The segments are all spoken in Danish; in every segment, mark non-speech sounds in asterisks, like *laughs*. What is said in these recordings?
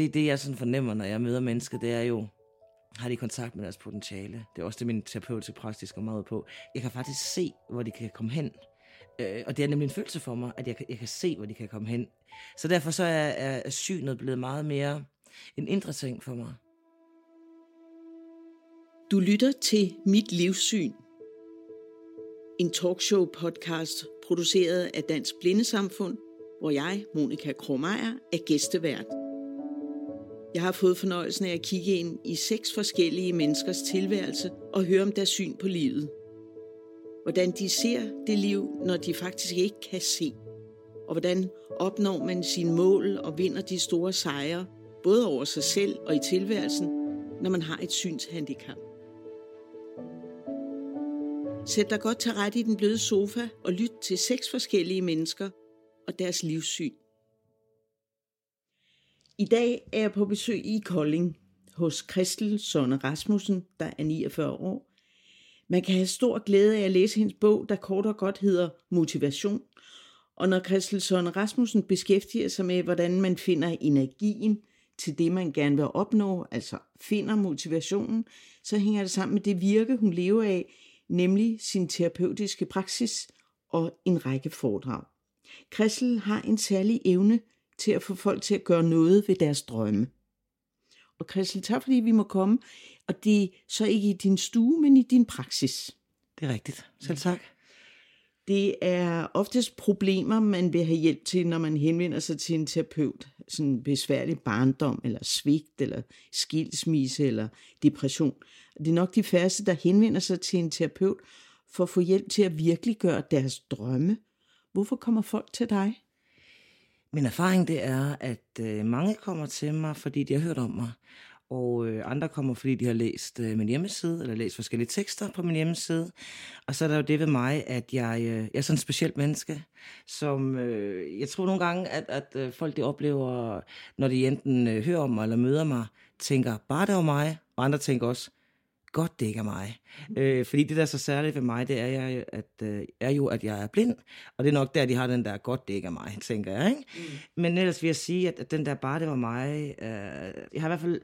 det, det jeg sådan fornemmer, når jeg møder mennesker, det er jo, har de kontakt med deres potentiale. Det er også det, min terapeutiske praksis går meget på. Jeg kan faktisk se, hvor de kan komme hen. Øh, og det er nemlig en følelse for mig, at jeg kan, jeg kan se, hvor de kan komme hen. Så derfor så er, er synet blevet meget mere en indre ting for mig. Du lytter til Mit Livssyn. En talkshow podcast produceret af Dansk Blindesamfund, hvor jeg, Monika Kromeyer, er gæstevært. Jeg har fået fornøjelsen af at kigge ind i seks forskellige menneskers tilværelse og høre om deres syn på livet. Hvordan de ser det liv, når de faktisk ikke kan se. Og hvordan opnår man sine mål og vinder de store sejre, både over sig selv og i tilværelsen, når man har et synshandicap. Sæt dig godt til ret i den bløde sofa og lyt til seks forskellige mennesker og deres livssyn. I dag er jeg på besøg i Kolding hos Kristel Sonne Rasmussen, der er 49 år. Man kan have stor glæde af at læse hendes bog, der kort og godt hedder Motivation. Og når Kristel Sonne Rasmussen beskæftiger sig med, hvordan man finder energien til det, man gerne vil opnå, altså finder motivationen, så hænger det sammen med det virke, hun lever af, nemlig sin terapeutiske praksis og en række foredrag. Kristel har en særlig evne til at få folk til at gøre noget ved deres drømme. Og Christel, tak fordi vi må komme, og det er så ikke i din stue, men i din praksis. Det er rigtigt. Selv tak. Det er oftest problemer, man vil have hjælp til, når man henvender sig til en terapeut. Sådan en besværlig barndom, eller svigt, eller skilsmisse, eller depression. Det er nok de færreste, der henvender sig til en terapeut for at få hjælp til at virkelig gøre deres drømme. Hvorfor kommer folk til dig? Min erfaring det er, at øh, mange kommer til mig, fordi de har hørt om mig. Og øh, andre kommer, fordi de har læst øh, min hjemmeside, eller læst forskellige tekster på min hjemmeside. Og så er der jo det ved mig, at jeg, øh, jeg er sådan en specielt menneske, som øh, jeg tror nogle gange, at, at øh, folk de oplever, når de enten øh, hører om mig eller møder mig, tænker, bare det var mig, og andre tænker også, godt det ikke er mig. Øh, fordi det, der er så særligt ved mig, det er, jeg, at, øh, er jo, at jeg er blind. Og det er nok der, de har den der, godt det ikke er mig, *laughs* tænker jeg. Ikke? Mm. Men ellers vil jeg sige, at, at den der bare det var mig, øh, jeg har i hvert fald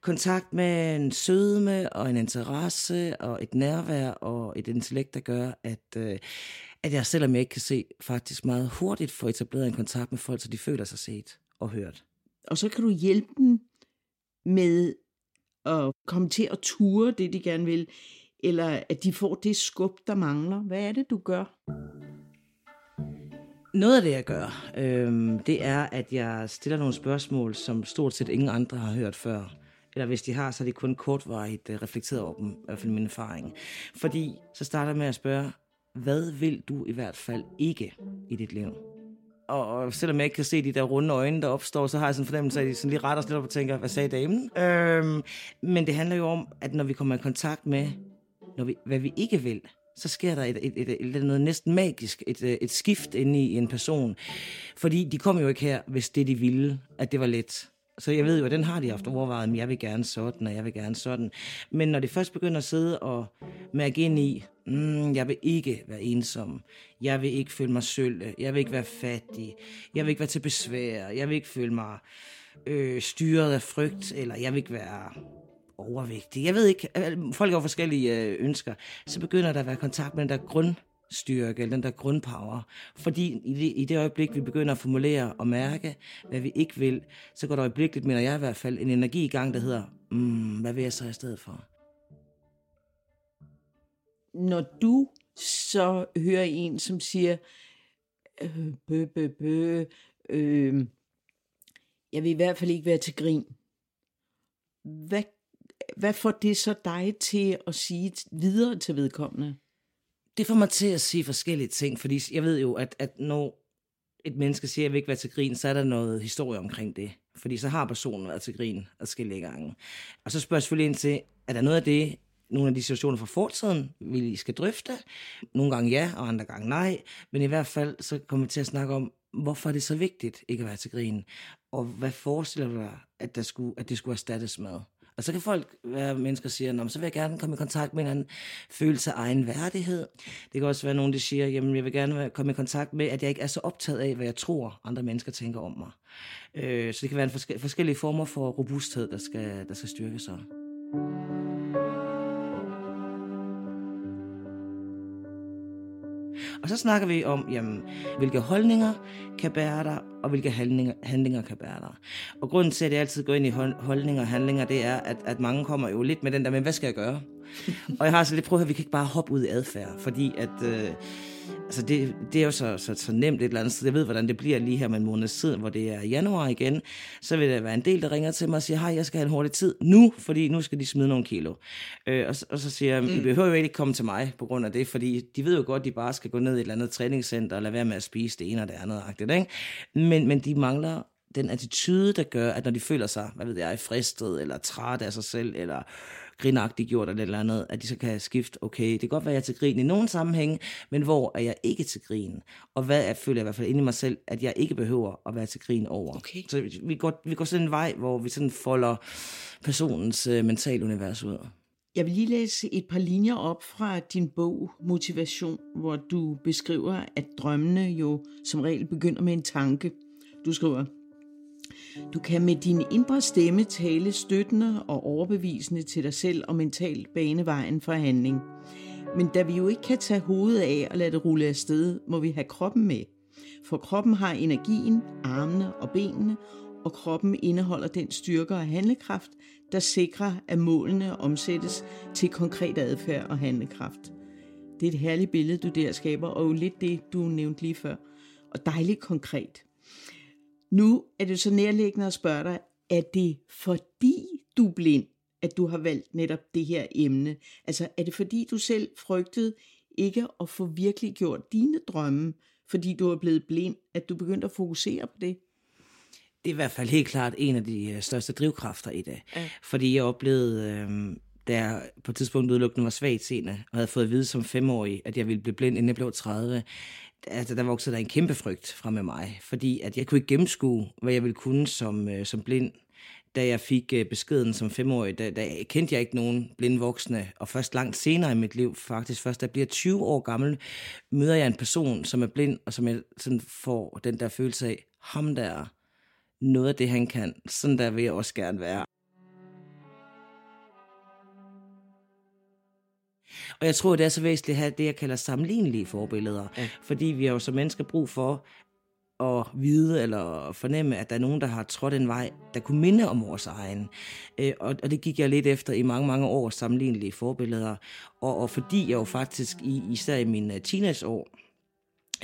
kontakt med en sødme og en interesse og et nærvær og et intellekt, der gør, at, øh, at jeg, selvom jeg ikke kan se, faktisk meget hurtigt får etableret en kontakt med folk, så de føler sig set og hørt. Og så kan du hjælpe dem med at komme til at ture det, de gerne vil, eller at de får det skub, der mangler. Hvad er det, du gør? Noget af det, jeg gør, øh, det er, at jeg stiller nogle spørgsmål, som stort set ingen andre har hørt før. Eller hvis de har, så er det kun kortvarigt øh, reflekteret over dem, i hvert fald min erfaring. Fordi så starter jeg med at spørge, hvad vil du i hvert fald ikke i dit liv? Og, og selvom jeg ikke kan se de der runde øjne, der opstår, så har jeg sådan en fornemmelse af, at de sådan lige retter sig lidt op og tænker, hvad sagde damen? Øhm, men det handler jo om, at når vi kommer i kontakt med, når vi, hvad vi ikke vil, så sker der et, et, et, et, et noget næsten magisk, et, øh, et skift inde i en person. Fordi de kom jo ikke her, hvis det de ville, at det var let. Så jeg ved jo, at den har de haft overvejet, men jeg vil gerne sådan, og jeg vil gerne sådan. Men når det først begynder at sidde og mærke ind i, mm, jeg vil ikke være ensom, jeg vil ikke føle mig sølle, jeg vil ikke være fattig, jeg vil ikke være til besvær, jeg vil ikke føle mig øh, styret af frygt, eller jeg vil ikke være overvægtig. Jeg ved ikke, folk har forskellige øh, ønsker. Så begynder der at være kontakt med den der grund grundstyrke, eller den der grundpower. Fordi i det, i det øjeblik, vi begynder at formulere og mærke, hvad vi ikke vil, så går der øjeblikkeligt, mener jeg i hvert fald, en energi i gang, der hedder, mm, hvad vil jeg så i stedet for? Når du så hører en, som siger, øh, bø, bø, bø, øh, jeg vil i hvert fald ikke være til grin. Hvad, hvad får det så dig til at sige videre til vedkommende? Det får mig til at sige forskellige ting, fordi jeg ved jo, at, at når et menneske siger, at jeg vil ikke være til grin, så er der noget historie omkring det. Fordi så har personen været til grin adskillige gange. Og så spørger jeg selvfølgelig ind til, er der noget af det, nogle af de situationer fra fortiden, vi skal drøfte? Nogle gange ja, og andre gange nej. Men i hvert fald, så kommer vi til at snakke om, hvorfor er det så vigtigt ikke at være til grin? Og hvad forestiller du dig, at, der skulle, at det skulle erstattes med? Og så kan folk være mennesker, der siger, Nå, så vil jeg gerne komme i kontakt med en anden følelse af egen værdighed. Det kan også være nogen, der siger, jamen jeg vil gerne komme i kontakt med, at jeg ikke er så optaget af, hvad jeg tror, andre mennesker tænker om mig. Øh, så det kan være en forske- forskellige former for robusthed, der skal, der skal styrke sig. Og så snakker vi om, jamen, hvilke holdninger kan bære dig, og hvilke handlinger, handlinger kan bære dig. Og grunden til, at jeg altid går ind i holdninger og handlinger, det er, at, at mange kommer jo lidt med den der, men hvad skal jeg gøre? *laughs* og jeg har så lidt prøvet at vi kan ikke bare hoppe ud i adfærd, fordi at... Øh, altså det, det er jo så, så, så nemt et eller andet sted. Jeg ved, hvordan det bliver lige her med en måneds tid, hvor det er januar igen. Så vil der være en del, der ringer til mig og siger, hej, jeg skal have en hurtig tid nu, fordi nu skal de smide nogle kilo. Øh, og, og så siger jeg, I mm. behøver jo ikke komme til mig på grund af det, fordi de ved jo godt, at de bare skal gå ned i et eller andet træningscenter og lade være med at spise det ene og det andet. Ikke? Men, men de mangler den attitude, der gør, at når de føler sig, hvad ved jeg, fristet eller træt af sig selv, eller grinagtigt gjort eller eller andet, at de så kan skifte, okay, det kan godt være, at jeg er til grin i nogle sammenhænge, men hvor er jeg ikke til grin? Og hvad er, føler jeg i hvert fald inde i mig selv, at jeg ikke behøver at være til grin over? Okay. Så vi går, vi går sådan en vej, hvor vi sådan folder personens uh, mentale univers ud. Jeg vil lige læse et par linjer op fra din bog Motivation, hvor du beskriver, at drømmene jo som regel begynder med en tanke. Du skriver, du kan med din indre stemme tale støttende og overbevisende til dig selv og mentalt bane vejen for handling. Men da vi jo ikke kan tage hovedet af og lade det rulle afsted, må vi have kroppen med. For kroppen har energien, armene og benene, og kroppen indeholder den styrke og handlekraft, der sikrer, at målene omsættes til konkret adfærd og handlekraft. Det er et herligt billede, du der skaber, og jo lidt det, du nævnte lige før. Og dejligt konkret. Nu er det så nærliggende at spørge dig, er det fordi du er blind, at du har valgt netop det her emne? Altså er det fordi du selv frygtede ikke at få virkelig gjort dine drømme, fordi du er blevet blind, at du begyndte at fokusere på det? Det er i hvert fald helt klart en af de øh, største drivkræfter i det. Ja. Fordi jeg oplevede, øh, da jeg på et tidspunkt udelukkende var svagt seende, og havde fået at vide som femårig, at jeg ville blive blind, inden jeg blev 30, altså, der voksede der en kæmpe frygt fra med mig, fordi at jeg kunne ikke gennemskue, hvad jeg ville kunne som, øh, som blind. Da jeg fik øh, beskeden som femårig, da, da kendte jeg ikke nogen blinde voksne, og først langt senere i mit liv, faktisk først da jeg bliver 20 år gammel, møder jeg en person, som er blind, og som jeg sådan får den der følelse af, ham der, noget af det han kan, sådan der vil jeg også gerne være. Og jeg tror, det er så væsentligt at have det, jeg kalder sammenlignelige forbilleder. Ja. Fordi vi har jo som mennesker brug for at vide eller fornemme, at der er nogen, der har trådt en vej, der kunne minde om vores egen. Øh, og, og det gik jeg lidt efter i mange, mange år sammenlignelige forbilleder. Og, og fordi jeg jo faktisk, i, især i mine teenageår, jeg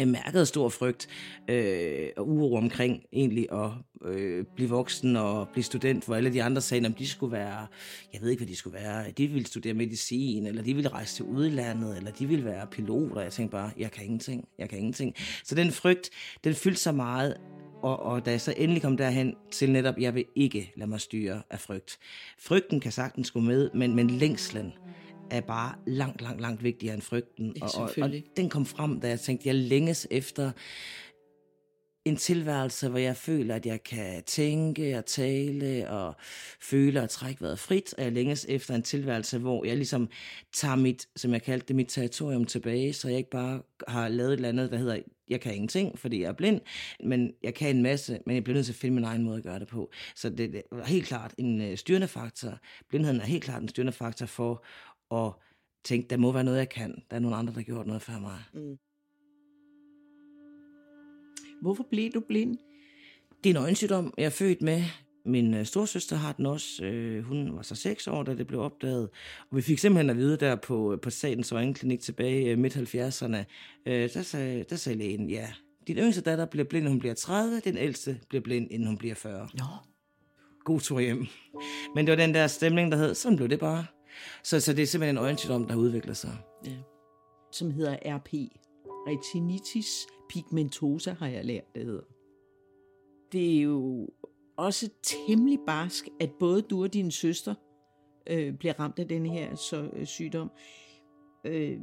mærkede stor frygt øh, og uro omkring egentlig at øh, blive voksen og blive student, hvor alle de andre sagde, at de skulle være, jeg ved ikke, hvad de skulle være, de ville studere medicin, eller de ville rejse til udlandet, eller de ville være piloter. Jeg tænkte bare, jeg kan ingenting, jeg kan ingenting. Så den frygt, den fyldte så meget, og, og da jeg så endelig kom derhen til netop, jeg vil ikke lade mig styre af frygt. Frygten kan sagtens gå med, men, men længslen, er bare langt, langt, langt vigtigere end frygten. Ja, og, og, den kom frem, da jeg tænkte, jeg længes efter en tilværelse, hvor jeg føler, at jeg kan tænke og tale og føle og trække vejret frit, og jeg længes efter en tilværelse, hvor jeg ligesom tager mit, som jeg kaldte det, mit territorium tilbage, så jeg ikke bare har lavet et eller andet, der hedder, jeg kan ingenting, fordi jeg er blind, men jeg kan en masse, men jeg bliver nødt til at finde min egen måde at gøre det på. Så det er helt klart en øh, styrende faktor. Blindheden er helt klart en styrende faktor for og tænke, der må være noget, jeg kan. Der er nogle andre, der har gjort noget før mig. Mm. Hvorfor blev du blind? Det er en øjensygdom, jeg er født med. Min øh, storsøster har den også. Øh, hun var så seks år, da det blev opdaget. Og vi fik simpelthen at vide der på, på Statens Øjenklinik tilbage i øh, midt-70'erne. Øh, der, sagde, der sagde lægen, ja, din yngste datter bliver blind, når hun bliver 30. Den ældste bliver blind, inden hun bliver 40. Nå. God tur hjem. Men det var den der stemning, der hed, sådan blev det bare. Så, så det er simpelthen en øjensygdom, der udvikler sig. Ja. Som hedder RP. Retinitis pigmentosa har jeg lært, det hedder. Det er jo også temmelig barsk, at både du og din søster øh, bliver ramt af den her så, øh, sygdom. Øh,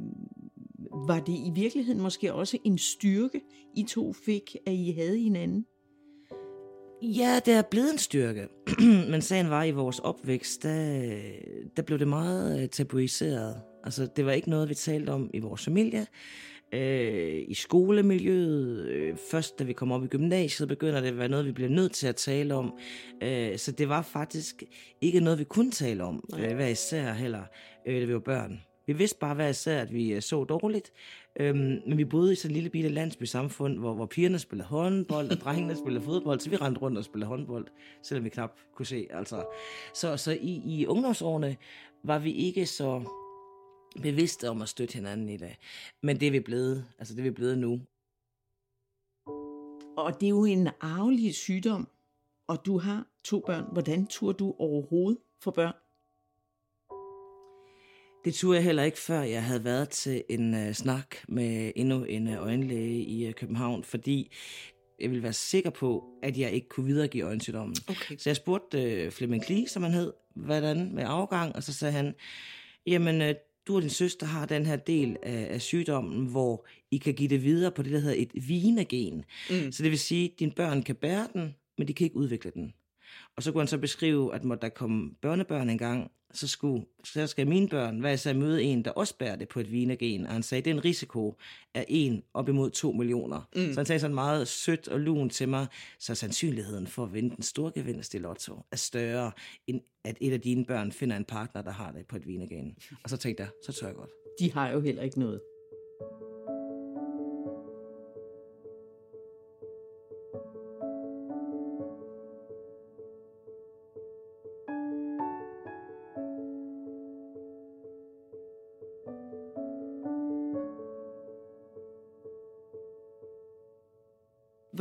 var det i virkeligheden måske også en styrke, I to fik, at I havde hinanden? Ja, det er blevet en styrke. *clears throat* Men sagen var, i vores opvækst, der, der blev det meget øh, tabuiseret. Altså, det var ikke noget, vi talte om i vores familie. Øh, I skolemiljøet, øh, først da vi kom op i gymnasiet, begynder det at være noget, vi bliver nødt til at tale om. Øh, så det var faktisk ikke noget, vi kunne tale om, øh, hver især heller, øh, da vi var børn. Vi vidste bare hver især, at vi øh, så dårligt, øhm, men vi boede i sådan en lille bitte landsbysamfund, hvor, hvor pigerne spillede håndbold, og drengene spillede fodbold, så vi rendte rundt og spillede håndbold, selvom vi knap kunne se. Altså. Så, så i, i ungdomsårene var vi ikke så bevidste om at støtte hinanden i dag. Men det er vi blevet, altså det er vi blevet nu. Og det er jo en arvelig sygdom, og du har to børn. Hvordan turde du overhovedet for børn? Det turde jeg heller ikke, før jeg havde været til en uh, snak med endnu en uh, øjenlæge i uh, København, fordi jeg ville være sikker på, at jeg ikke kunne videregive øjensygdommen. Okay. Så jeg spurgte uh, Flemming Klee, som han hed, hvordan med afgang, og så sagde han, jamen, uh, du og din søster har den her del af, af sygdommen, hvor I kan give det videre på det, der hedder et vinagen. Mm. Så det vil sige, at dine børn kan bære den, men de kan ikke udvikle den. Og så kunne han så beskrive, at måtte der komme børnebørn engang, så, skulle, så skal mine børn være så møde en, der også bærer det på et vinagen. Og han sagde, at det er en risiko af en op imod to millioner. Mm. Så han sagde sådan meget sødt og lun til mig, så sandsynligheden for at vinde den store gevinst i lotto er større, end at et af dine børn finder en partner, der har det på et vinagen. Og så tænkte jeg, så tør jeg godt. De har jo heller ikke noget.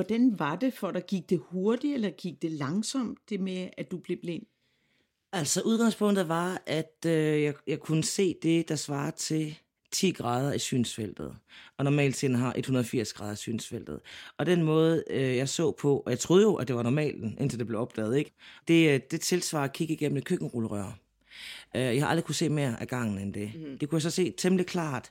Hvordan var det for dig? Gik det hurtigt, eller gik det langsomt, det med, at du blev blind? Altså udgangspunktet var, at øh, jeg, jeg kunne se det, der svarer til 10 grader i synsfeltet. Og normalt set har 180 grader i synsfeltet. Og den måde, øh, jeg så på, og jeg troede jo, at det var normalen, indtil det blev opdaget, ikke? Det, øh, det tilsvarer at kigge igennem et køkkenrullerør. Øh, jeg har aldrig kunne se mere af gangen end det. Mm. Det kunne jeg så se temmelig klart.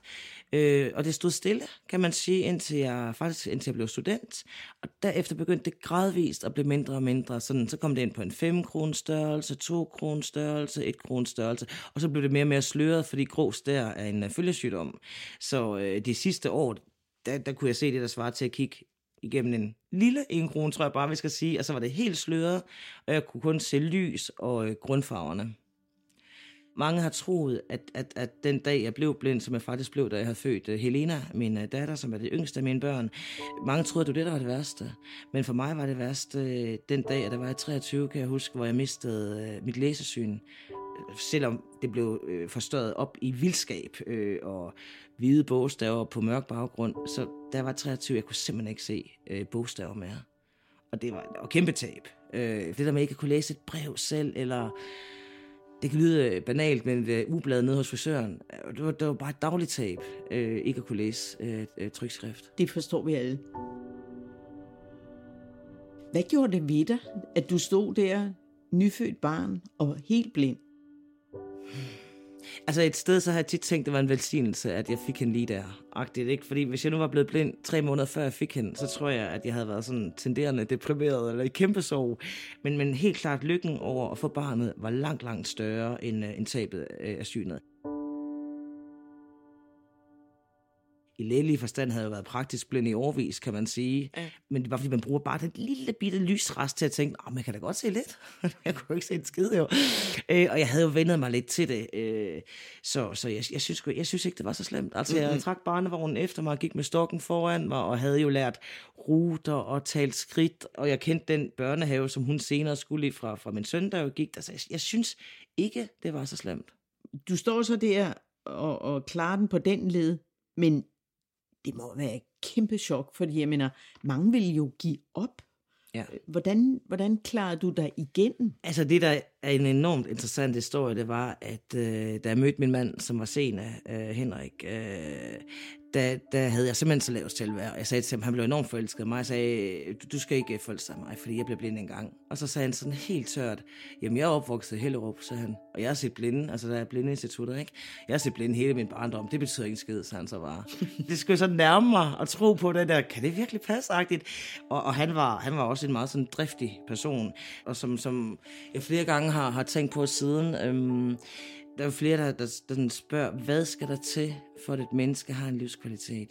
Øh, og det stod stille, kan man sige, indtil jeg, faktisk indtil jeg blev student. Og derefter begyndte det gradvist at blive mindre og mindre. Sådan, så kom det ind på en 5 kron størrelse, 2 kron størrelse, 1 kron størrelse. Og så blev det mere og mere sløret, fordi grå stær er en uh, følgesygdom. Så øh, de sidste år, der, der kunne jeg se det, der svarer til at kigge igennem en lille en krone, tror jeg bare, vi skal sige. Og så var det helt sløret, og jeg kunne kun se lys og øh, grundfarverne. Mange har troet, at, at, at den dag, jeg blev blind, som jeg faktisk blev, da jeg havde født øh, Helena, min øh, datter, som er det yngste af mine børn, mange troede, at det var det, der var det værste. Men for mig var det værste øh, den dag, at der var i 23, kan jeg huske, hvor jeg mistede mit læsesyn. Selvom det blev forstørret op i vildskab og hvide bogstaver på mørk baggrund, så der var 23, jeg kunne simpelthen ikke se bogstaver mere. Og det var, et kæmpe tab. Uh, det der med ikke at kunne læse et brev selv, eller det kan lyde øh, banalt, men øh, det ubladet nede hos frisøren, øh, det var, det var bare et dagligt tab, øh, ikke at kunne læse øh, trykskrift. Det forstår vi alle. Hvad gjorde det ved dig, at du stod der, nyfødt barn og helt blind? Altså et sted, så har jeg tit tænkt, det var en velsignelse, at jeg fik hende lige der. Agtigt, ikke? Fordi hvis jeg nu var blevet blind tre måneder før jeg fik hende, så tror jeg, at jeg havde været sådan tenderende deprimeret eller i kæmpe sorg. Men, men helt klart lykken over at få barnet var langt, langt større end, uh, end tabet øh, af synet. I lægelig forstand havde jeg været praktisk blind i overvis, kan man sige. Ja. Men det var, fordi man bruger bare den lille bitte lysrest til at tænke, at man kan da godt se lidt. *laughs* jeg kunne ikke se en skid, jo. Øh, og jeg havde jo vendet mig lidt til det. Øh, så så jeg, jeg, synes, jeg synes ikke, det var så slemt. Altså, mm-hmm. jeg trak barnevognen efter mig og gik med stokken foran mig, og havde jo lært ruter og talt skridt, og jeg kendte den børnehave, som hun senere skulle i fra, fra min søn, der jo gik. Altså, jeg, jeg synes ikke, det var så slemt. Du står så der og, og klarer den på den led, men det må være et kæmpe chok, fordi jeg mener, mange vil jo give op. Ja. Øh, hvordan, hvordan klarede du dig igennem? Altså det, der er en enormt interessant historie, det var, at øh, da jeg mødte min mand, som var sen af øh, Henrik, øh, der, der havde jeg simpelthen så lavt selvværd. Jeg sagde til ham, han blev enormt forelsket af mig. Jeg sagde, du, du skal ikke forelske af mig, fordi jeg blev blind engang. Og så sagde han sådan helt tørt, jamen jeg er opvokset i Hellerup, sagde han. Og jeg har set blinde, altså der er blindeinstitutter, ikke? Jeg har set blinde hele min barndom. Det betyder ikke skid, sagde han så bare. *laughs* det skulle så nærme mig og tro på det der. Kan det virkelig passe -agtigt? Og, og han, var, han var også en meget sådan driftig person, og som, som jeg flere gange har, har tænkt på siden. Øhm, der er jo flere, der, der, der spørger, hvad skal der til, for at et menneske har en livskvalitet?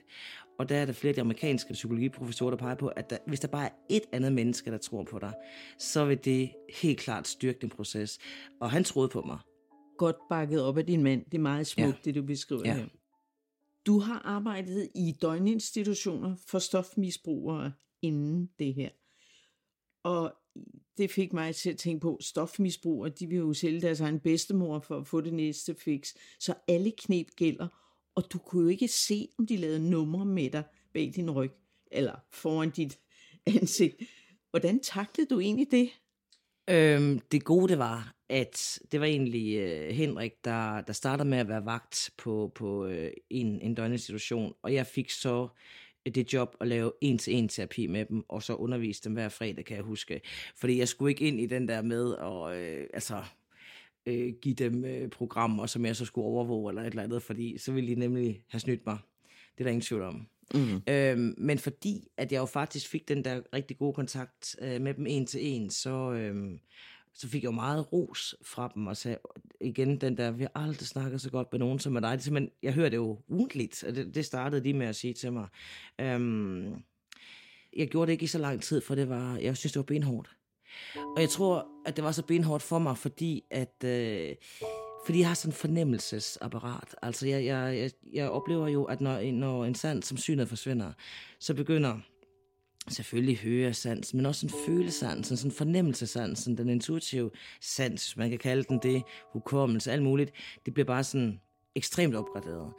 Og der er der flere af de amerikanske psykologiprofessorer, der peger på, at der, hvis der bare er et andet menneske, der tror på dig, så vil det helt klart styrke din proces. Og han troede på mig. Godt bakket op af din mand. Det er meget smukt, ja. det du beskriver Ja. her. Du har arbejdet i døgninstitutioner for stofmisbrugere inden det her. Og det fik mig til at tænke på, stofmisbrugere, de vil jo sælge deres egen bedstemor for at få det næste fix. Så alle knep gælder, og du kunne jo ikke se, om de lavede numre med dig bag din ryg, eller foran dit *laughs* ansigt. Hvordan taklede du egentlig det? Øhm, det gode det var, at det var egentlig øh, Henrik, der, der startede med at være vagt på, på øh, en, en døgninstitution, og jeg fik så det job at lave en-til-en terapi med dem, og så undervise dem hver fredag, kan jeg huske. Fordi jeg skulle ikke ind i den der med at øh, altså, øh, give dem øh, programmer, som jeg så skulle overvåge eller et eller andet, fordi så ville de nemlig have snydt mig. Det er der ingen tvivl om. Mm. Øhm, men fordi, at jeg jo faktisk fik den der rigtig gode kontakt øh, med dem en til en, så, øhm, så fik jeg jo meget ros fra dem, og sagde igen den der, vi har aldrig snakket så godt med nogen som med dig. Det er simpelthen, jeg hører det jo ugentligt, og det, det startede de med at sige til mig. Øhm, jeg gjorde det ikke i så lang tid, for det var, jeg synes, det var benhårdt. Og jeg tror, at det var så benhårdt for mig, fordi at... Øh, fordi jeg har sådan en fornemmelsesapparat. Altså, jeg, jeg, jeg, jeg oplever jo, at når, når en sans som synet forsvinder, så begynder selvfølgelig høresans, men også en følesans, sådan en fornemmelsesans, den intuitive sans, man kan kalde den det, hukommelse, alt muligt, det bliver bare sådan ekstremt opgraderet.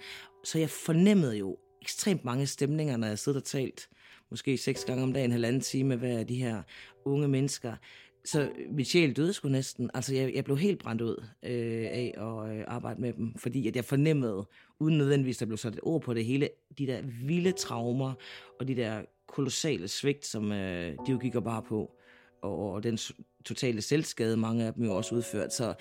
Så jeg fornemmede jo ekstremt mange stemninger, når jeg sidder og talt, måske seks gange om dagen, en halvanden time med hver af de her unge mennesker. Så min sjæl døde sgu næsten. Altså, jeg, jeg blev helt brændt ud øh, af at øh, arbejde med dem, fordi at jeg fornemmede, uden nødvendigvis, der blev sat et ord på det hele, de der vilde traumer, og de der kolossale svigt, som øh, de jo gik og bare på, og, og den totale selvskade, mange af dem jo også udført. Så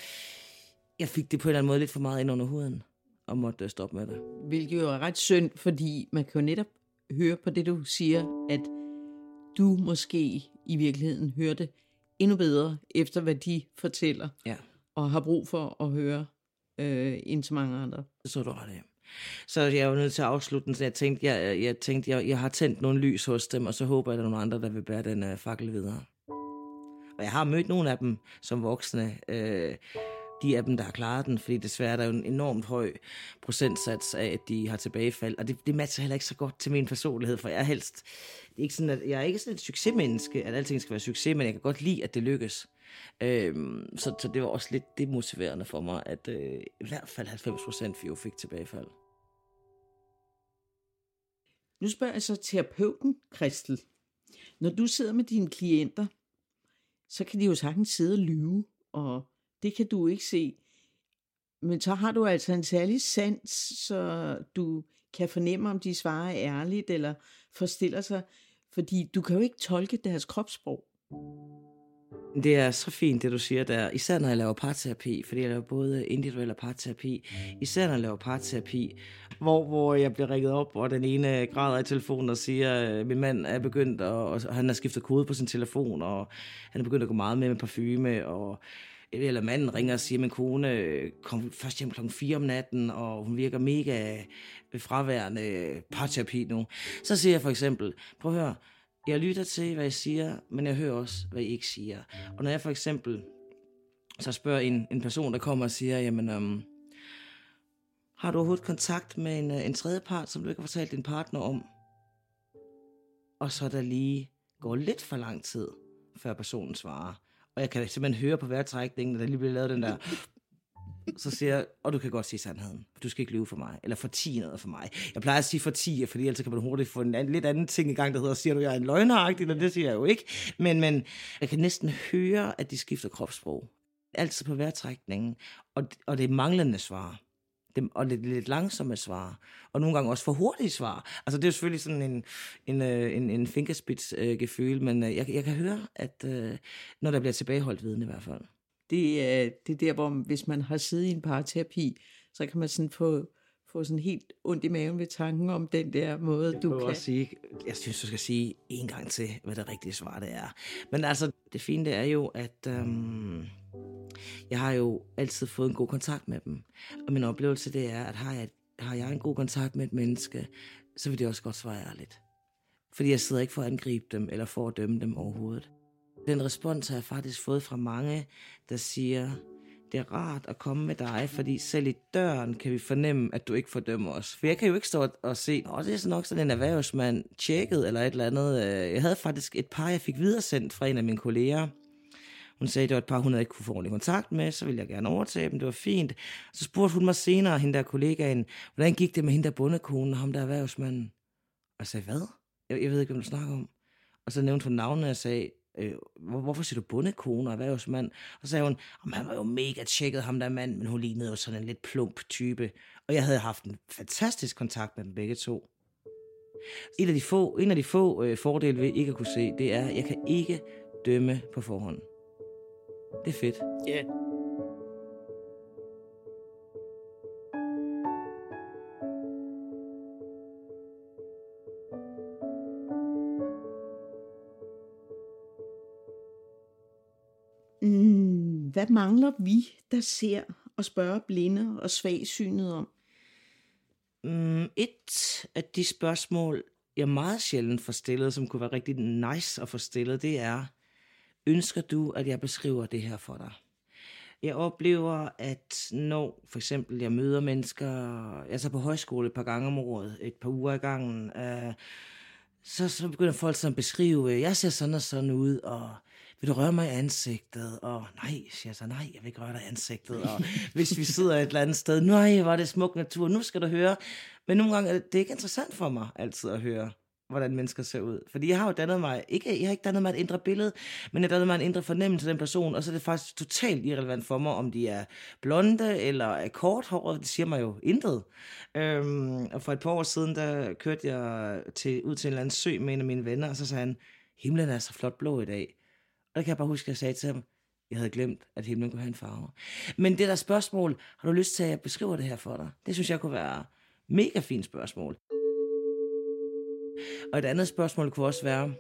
jeg fik det på en eller anden måde lidt for meget ind under huden, og måtte øh, stoppe med det. Hvilket jo er ret synd, fordi man kan jo netop høre på det, du siger, at du måske i virkeligheden hørte endnu bedre efter, hvad de fortæller, Ja. og har brug for at høre øh, end så mange andre. Det så du ret af. Så jeg var nødt til at afslutte den, så jeg tænkte, jeg, jeg, tænkte jeg, jeg har tændt nogle lys hos dem, og så håber jeg, at der er nogle andre, der vil bære den uh, fakkel videre. Og jeg har mødt nogle af dem som voksne, øh, de af dem, der har klaret den, fordi desværre er der jo en enormt høj procentsats af, at de har tilbagefald, og det, det matcher heller ikke så godt til min personlighed, for jeg er helst, det er ikke sådan, at jeg er ikke sådan et succesmenneske, at alting skal være succes, men jeg kan godt lide, at det lykkes. Øhm, så, så det var også lidt demotiverende for mig, at øh, i hvert fald 90 procent jo fik tilbagefald. Nu spørger jeg så terapeuten, Kristel. Når du sidder med dine klienter, så kan de jo sagtens sidde og lyve, og det kan du ikke se. Men så har du altså en særlig sans, så du kan fornemme, om de svarer ærligt eller forstiller sig, fordi du kan jo ikke tolke deres kropssprog. Det er så fint, det du siger der. Især når jeg laver parterapi, fordi jeg laver både individuel og parterapi. Især når jeg laver parterapi, hvor, hvor jeg bliver ringet op, og den ene græder i telefonen og siger, at min mand er begyndt, at, og han har skiftet kode på sin telefon, og han er begyndt at gå meget med med parfume, og eller manden ringer og siger, at min kone øh, kom først hjem klokken 4 om natten, og hun virker mega øh, fraværende øh, parterapi nu. Så siger jeg for eksempel, prøv at høre, jeg lytter til, hvad I siger, men jeg hører også, hvad I ikke siger. Og når jeg for eksempel så spørger en, en person, der kommer og siger, jamen, øhm, har du overhovedet kontakt med en, en tredje part, som du ikke har fortalt din partner om? Og så der lige går lidt for lang tid, før personen svarer. Og jeg kan simpelthen høre på vejrtrækningen, at der lige bliver lavet den der... Så siger jeg, og du kan godt sige sandheden. Du skal ikke lyve for mig. Eller fortige noget for mig. Jeg plejer at sige for fortige, fordi ellers kan man hurtigt få en anden, lidt anden ting i gang, der hedder, siger du, jeg er en løgneragtig, eller det siger jeg jo ikke. Men, men jeg kan næsten høre, at de skifter kropssprog. Altid på vejrtrækningen. Og, og det er manglende svar dem, og lidt, lidt langsomme svar, og nogle gange også for hurtige svar. Altså det er jo selvfølgelig sådan en, en, øh, en, en fingerspids-gefyl, men øh, jeg, jeg kan høre, at øh, når der bliver tilbageholdt viden i hvert fald. Det er, det er der, hvor hvis man har siddet i en parterapi, så kan man sådan få, få sådan helt ondt i maven ved tanken om den der måde, jeg du kan... Også sige, jeg synes, du skal sige en gang til, hvad det rigtige svar det er. Men altså, det fine det er jo, at øhm, jeg har jo altid fået en god kontakt med dem. Og min oplevelse det er, at har jeg, har jeg en god kontakt med et menneske, så vil det også godt svare ærligt. Fordi jeg sidder ikke for at angribe dem, eller for at dømme dem overhovedet. Den respons har jeg faktisk fået fra mange, der siger, det er rart at komme med dig, fordi selv i døren kan vi fornemme, at du ikke fordømmer os. For jeg kan jo ikke stå og se, åh, det er så nok sådan en erhvervsmand tjekket eller et eller andet. Øh, jeg havde faktisk et par, jeg fik videresendt fra en af mine kolleger. Hun sagde, at det var et par, hun havde ikke kunne få ordentlig kontakt med, så ville jeg gerne overtage dem, det var fint. Så spurgte hun mig senere, hende der kollegaen, hvordan gik det med hende der bundekonen og ham der erhvervsmanden? Og jeg sagde, hvad? Jeg, jeg ved ikke, hvem du snakker om. Og så nævnte hun navnet, og jeg sagde, øh, hvor, hvorfor siger du bundekone og erhvervsmand? Og så sagde hun, om han var jo mega tjekket ham der mand, men hun lignede jo sådan en lidt plump type. Og jeg havde haft en fantastisk kontakt med dem begge to. En af de få, en af de få øh, fordele ved ikke at kunne se, det er, at jeg kan ikke dømme på forhånd. Det er fedt. Ja. Yeah. Mm, hvad mangler vi, der ser og spørger blinde og svagsynet om? Mm, et af de spørgsmål, jeg meget sjældent får stillet, som kunne være rigtig nice at få stillet, det er, ønsker du, at jeg beskriver det her for dig? Jeg oplever, at når for eksempel jeg møder mennesker, altså på højskole et par gange om året, et par uger i gangen, øh, så, så begynder folk sådan at beskrive, jeg ser sådan og sådan ud, og vil du røre mig i ansigtet? Og nej, siger jeg så, nej, jeg vil ikke røre dig i ansigtet. Og hvis vi sidder et eller andet sted, nej, var det smuk natur, nu skal du høre. Men nogle gange er det ikke interessant for mig altid at høre hvordan mennesker ser ud. Fordi jeg har jo dannet mig, ikke, jeg har ikke dannet mig et indre billede, men jeg har dannet mig en indre fornemmelse af den person, og så er det faktisk totalt irrelevant for mig, om de er blonde eller er korthåret, det siger mig jo intet. Øhm, og for et par år siden, der kørte jeg til, ud til en eller anden sø med en af mine venner, og så sagde han, himlen er så flot blå i dag. Og det kan jeg bare huske, at jeg sagde til ham, jeg havde glemt, at himlen kunne have en farve. Men det der spørgsmål, har du lyst til, at jeg beskriver det her for dig? Det synes jeg kunne være mega fint spørgsmål. Og et andet spørgsmål kunne også være,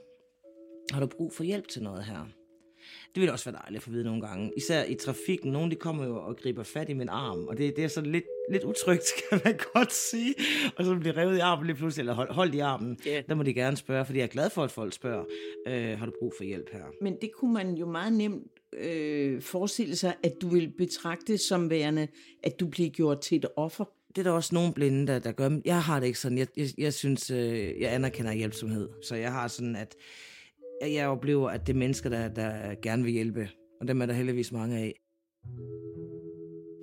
har du brug for hjælp til noget her? Det vil også være dejligt at få vide nogle gange. Især i trafikken. Nogle de kommer jo og griber fat i min arm, og det, det er sådan lidt, lidt utrygt, *laughs* kan man godt sige. Og så bliver revet i armen lige pludselig, eller hold, holdt i armen. Yeah. Der må de gerne spørge, fordi jeg er glad for, at folk spørger, øh, har du brug for hjælp her? Men det kunne man jo meget nemt øh, forestille sig, at du vil betragte som værende, at du bliver gjort til et offer det er der også nogle blinde, der, der gør. Jeg har det ikke sådan. Jeg, jeg, jeg synes, øh, jeg anerkender hjælpsomhed. Så jeg har sådan, at jeg oplever, at det er mennesker, der, der gerne vil hjælpe. Og dem er der heldigvis mange af.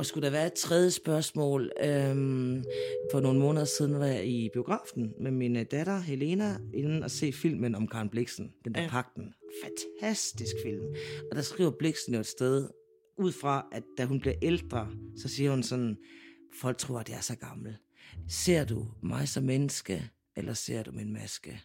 Og skulle der være et tredje spørgsmål, øhm, for nogle måneder siden var jeg i biografen med min øh, datter Helena, inden at se filmen om Karen Bliksen, den der ja. pakten. Fantastisk film. Og der skriver Bliksen jo et sted, ud fra, at da hun bliver ældre, så siger hun sådan, Folk tror, at jeg er så gammel. Ser du mig som menneske, eller ser du min maske?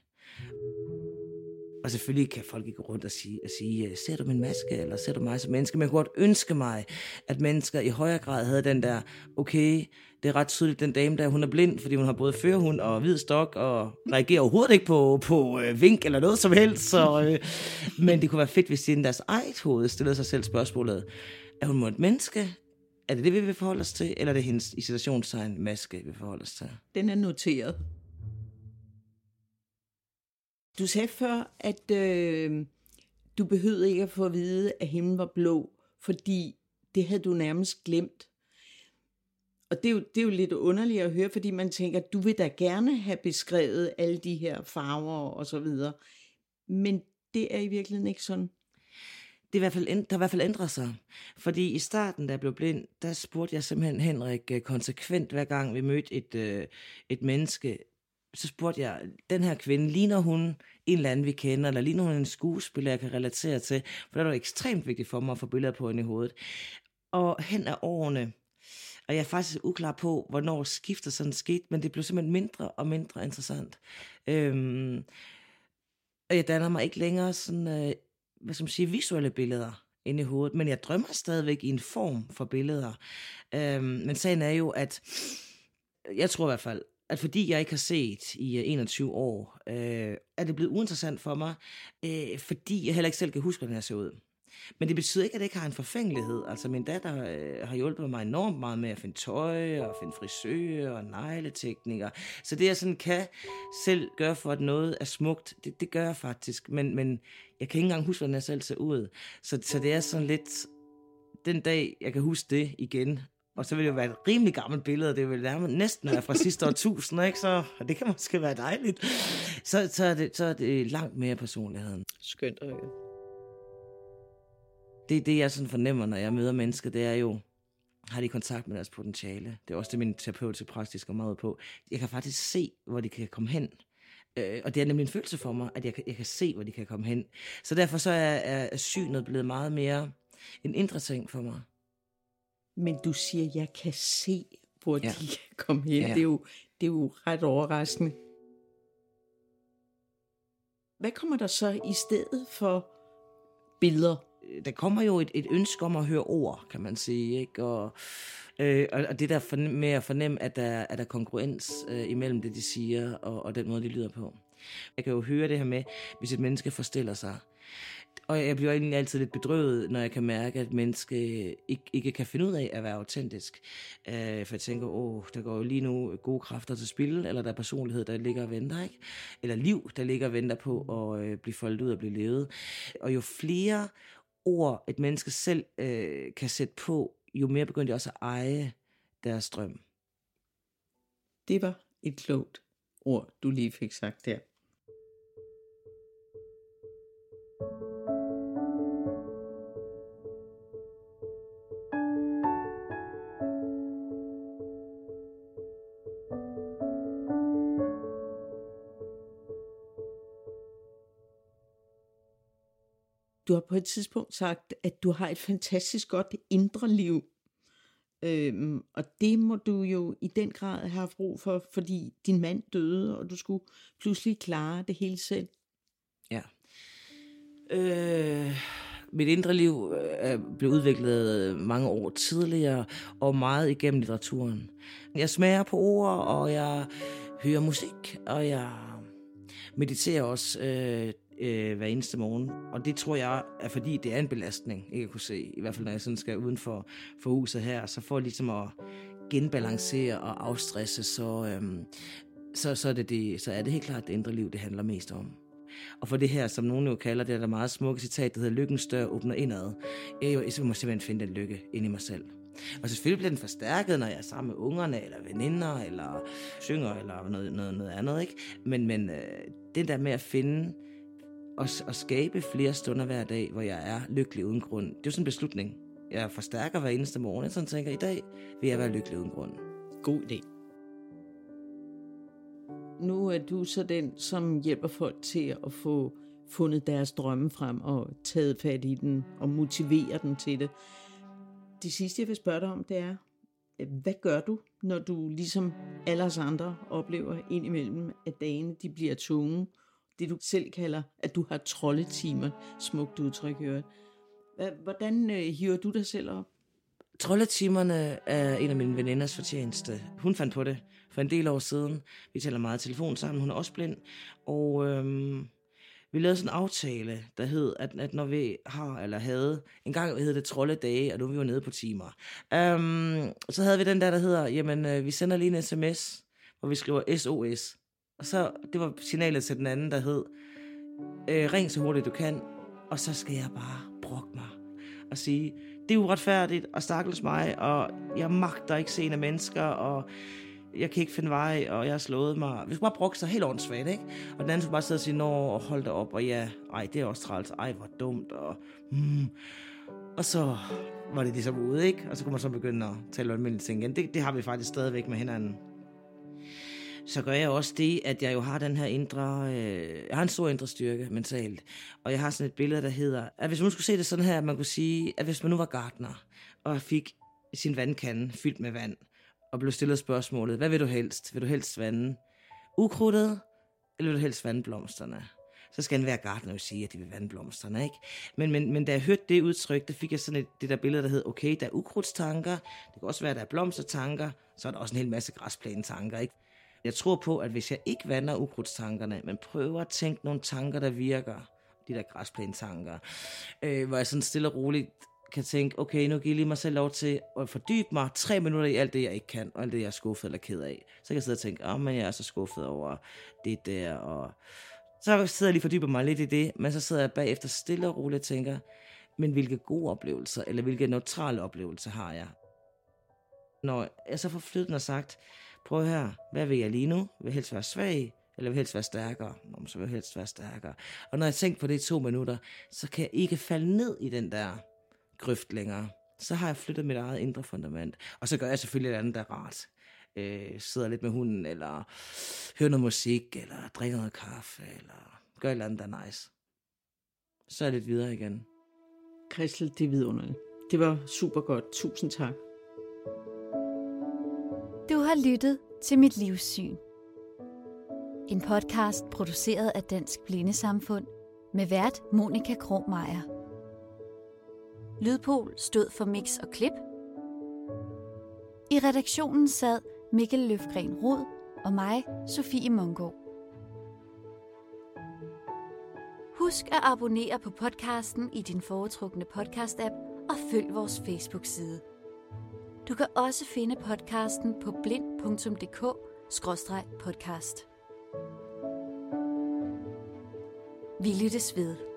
Og selvfølgelig kan folk ikke gå rundt og sige, og sige, øh, ser du min maske, eller ser du mig som menneske? Men jeg kunne godt ønske mig, at mennesker i højere grad havde den der, okay, det er ret tydeligt, den dame der, hun er blind, fordi hun har både førhund og hvid stok, og reagerer overhovedet ikke på, på øh, vink eller noget som helst. Så, øh, men det kunne være fedt, hvis de i deres eget hoved stillede sig selv spørgsmålet, er hun et menneske, er det det, vi vil forholde os til, eller er det hendes i situationstegn maske, vi vil forholde os til? Den er noteret. Du sagde før, at øh, du behøvede ikke at få at vide, at himlen var blå, fordi det havde du nærmest glemt. Og det er, jo, det er jo lidt underligt at høre, fordi man tænker, du vil da gerne have beskrevet alle de her farver og så videre. Men det er i virkeligheden ikke sådan det er i hvert fald, der har i hvert fald ændret sig. Fordi i starten, da jeg blev blind, der spurgte jeg simpelthen Henrik øh, konsekvent, hver gang vi mødte et, øh, et menneske, så spurgte jeg, den her kvinde, ligner hun en eller anden, vi kender, eller ligner hun en skuespiller, jeg kan relatere til? For det er jo ekstremt vigtigt for mig at få billeder på hende i hovedet. Og hen ad årene, Og jeg er faktisk uklar på, hvornår skifter sådan skete, men det blev simpelthen mindre og mindre interessant. Øhm, og jeg danner mig ikke længere sådan, øh, hvad skal man sige, visuelle billeder inde i hovedet, men jeg drømmer stadigvæk i en form for billeder. Øhm, men sagen er jo, at jeg tror i hvert fald, at fordi jeg ikke har set i øh, 21 år, øh, er det blevet uinteressant for mig, øh, fordi jeg heller ikke selv kan huske, hvordan jeg ser ud. Men det betyder ikke, at det ikke har en forfængelighed. Altså min datter øh, har hjulpet mig enormt meget med at finde tøj og finde frisører og negleteknikker. Så det jeg sådan kan selv gøre for, at noget er smukt, det, det gør jeg faktisk. Men, men jeg kan ikke engang huske, hvordan jeg selv ser ud. Så, så det er sådan lidt den dag, jeg kan huske det igen, og så vil det jo være et rimelig gammelt billede, det vil nærmest næsten være fra sidste år tusind, ikke? Så det kan måske være dejligt. Så, så, er det, så er det langt mere personligheden. Skønt at høre. Det, det jeg sådan fornemmer, når jeg møder mennesker, det er jo, har de kontakt med deres potentiale. Det er også det, min terapeutiske praksis går meget på. Jeg kan faktisk se, hvor de kan komme hen. Øh, og det er nemlig en følelse for mig, at jeg kan, jeg kan se, hvor de kan komme hen. Så derfor så er, er synet blevet meget mere en indre ting for mig. Men du siger, jeg kan se, hvor ja. de kan komme hen. Ja. Det, er jo, det er jo ret overraskende. Hvad kommer der så i stedet for billeder? Der kommer jo et, et ønske om at høre ord, kan man sige. Ikke? Og, øh, og det der for, med at fornemme, at der, at der er kongruens øh, imellem det, de siger, og, og den måde, de lyder på. Jeg kan jo høre det her med, hvis et menneske forestiller sig, og jeg bliver egentlig altid lidt bedrøvet, når jeg kan mærke, at menneske ikke, ikke kan finde ud af at være autentisk. Øh, for jeg tænker, åh, der går jo lige nu gode kræfter til spil, eller der er personlighed, der ligger og venter, ikke? Eller liv, der ligger og venter på at øh, blive foldet ud og blive levet. Og jo flere ord et menneske selv øh, kan sætte på, jo mere begynder de også at eje deres drøm. Det var et klogt ord, du lige fik sagt der. Du har på et tidspunkt sagt, at du har et fantastisk godt indre liv. Øhm, og det må du jo i den grad have haft brug for, fordi din mand døde, og du skulle pludselig klare det hele selv. Ja. Øh, mit indre liv øh, blev udviklet øh, mange år tidligere, og meget igennem litteraturen. Jeg smager på ord, og jeg hører musik, og jeg mediterer også øh, øh, hver eneste morgen. Og det tror jeg er fordi, det er en belastning, ikke at kunne se. I hvert fald når jeg sådan skal uden for, for huset her. Så for ligesom at genbalancere og afstresse, så, øh, så, så, er det det, så er det helt klart det indre liv, det handler mest om. Og for det her, som nogen jo kalder det, er der meget smukke citat, der hedder, lykkens dør åbner indad. Jeg, jo, jeg må simpelthen finde den lykke ind i mig selv. Og selvfølgelig bliver den forstærket, når jeg er sammen med ungerne, eller veninder, eller synger, eller noget, noget, noget andet. Ikke? Men, men øh, det der med at finde og, og skabe flere stunder hver dag, hvor jeg er lykkelig uden grund. Det er jo sådan en beslutning. Jeg forstærker hver eneste morgen, og sådan tænker, i dag vil jeg være lykkelig uden grund. God idé. Nu er du så den, som hjælper folk til at få fundet deres drømme frem og taget fat i den og motivere dem til det. Det sidste, jeg vil spørge dig om, det er, hvad gør du, når du ligesom alle os andre oplever indimellem, at dagene de bliver tunge, det, du selv kalder, at du har troldetimer. Smukt udtryk, hørt. Hvordan øh, hiver du dig selv op? Troldetimerne er en af mine veninders fortjeneste. Hun fandt på det for en del år siden. Vi taler meget telefon sammen. Hun er også blind. Og øhm, vi lavede sådan en aftale, der hed, at, at når vi har eller havde, en gang hed det trolledage, og nu er vi jo nede på timer. Øhm, så havde vi den der, der hedder, jamen øh, vi sender lige en sms, hvor vi skriver SOS. Og så, det var signalet til den anden, der hed, øh, ring så hurtigt du kan, og så skal jeg bare brokke mig og sige, det er uretfærdigt, og stakkels mig, og jeg magter ikke se mennesker, og jeg kan ikke finde vej, og jeg har slået mig. Vi skulle bare brokke sig helt åndssvagt, ikke? Og den anden skulle bare sidde og sige, nå, og hold da op, og ja, ej, det er også træls, ej, hvor dumt, og mm. Og så var det ligesom ude, ikke? Og så kunne man så begynde at tale almindelige ting igen. Det, det har vi faktisk stadigvæk med hinanden så gør jeg også det, at jeg jo har den her indre, øh, jeg har en stor indre styrke mentalt, og jeg har sådan et billede, der hedder, at hvis man skulle se det sådan her, at man kunne sige, at hvis man nu var gartner, og fik sin vandkande fyldt med vand, og blev stillet spørgsmålet, hvad vil du helst? Vil du helst vande ukrudtet, eller vil du helst vande blomsterne? Så skal enhver gartner jo sige, at de vil vande blomsterne, ikke? Men, men, men da jeg hørte det udtryk, der fik jeg sådan et, det der billede, der hed, okay, der er ukrudtstanker, det kan også være, der er blomstertanker, så er der også en hel masse græsplænetanker, ikke? Jeg tror på, at hvis jeg ikke vander ukrudtstankerne, men prøver at tænke nogle tanker, der virker, de der græsplænetanker, øh, hvor jeg sådan stille og roligt kan tænke, okay, nu giver jeg lige mig selv lov til at fordybe mig tre minutter i alt det, jeg ikke kan, og alt det, jeg er skuffet eller ked af. Så kan jeg sidde og tænke, åh, oh, men jeg er så skuffet over det der, og så sidder jeg lige og fordyber mig lidt i det, men så sidder jeg bagefter stille og roligt og tænker, men hvilke gode oplevelser, eller hvilke neutrale oplevelser har jeg? Når jeg så får flyttet og sagt, prøv her, hvad vil jeg lige nu? Vil jeg helst være svag, eller vil jeg helst være stærkere? Nå, så vil jeg helst være stærkere. Og når jeg tænker på det i to minutter, så kan jeg ikke falde ned i den der grøft længere. Så har jeg flyttet mit eget indre fundament. Og så gør jeg selvfølgelig et andet, der er rart. Øh, sidder lidt med hunden, eller hører noget musik, eller drikker noget kaffe, eller gør et eller andet, der er nice. Så er jeg lidt videre igen. Christel, det er vidunderligt. Det var super godt. Tusind tak. Har lyttet til Mit Livssyn. En podcast produceret af Dansk Blindesamfund med vært Monika Krohmeier. Lydpol stod for mix og klip. I redaktionen sad Mikkel Løfgren Rod og mig, Sofie Mongård. Husk at abonnere på podcasten i din foretrukne podcast-app og følg vores Facebook-side. Du kan også finde podcasten på blind.dk-podcast. Vi lyttes ved.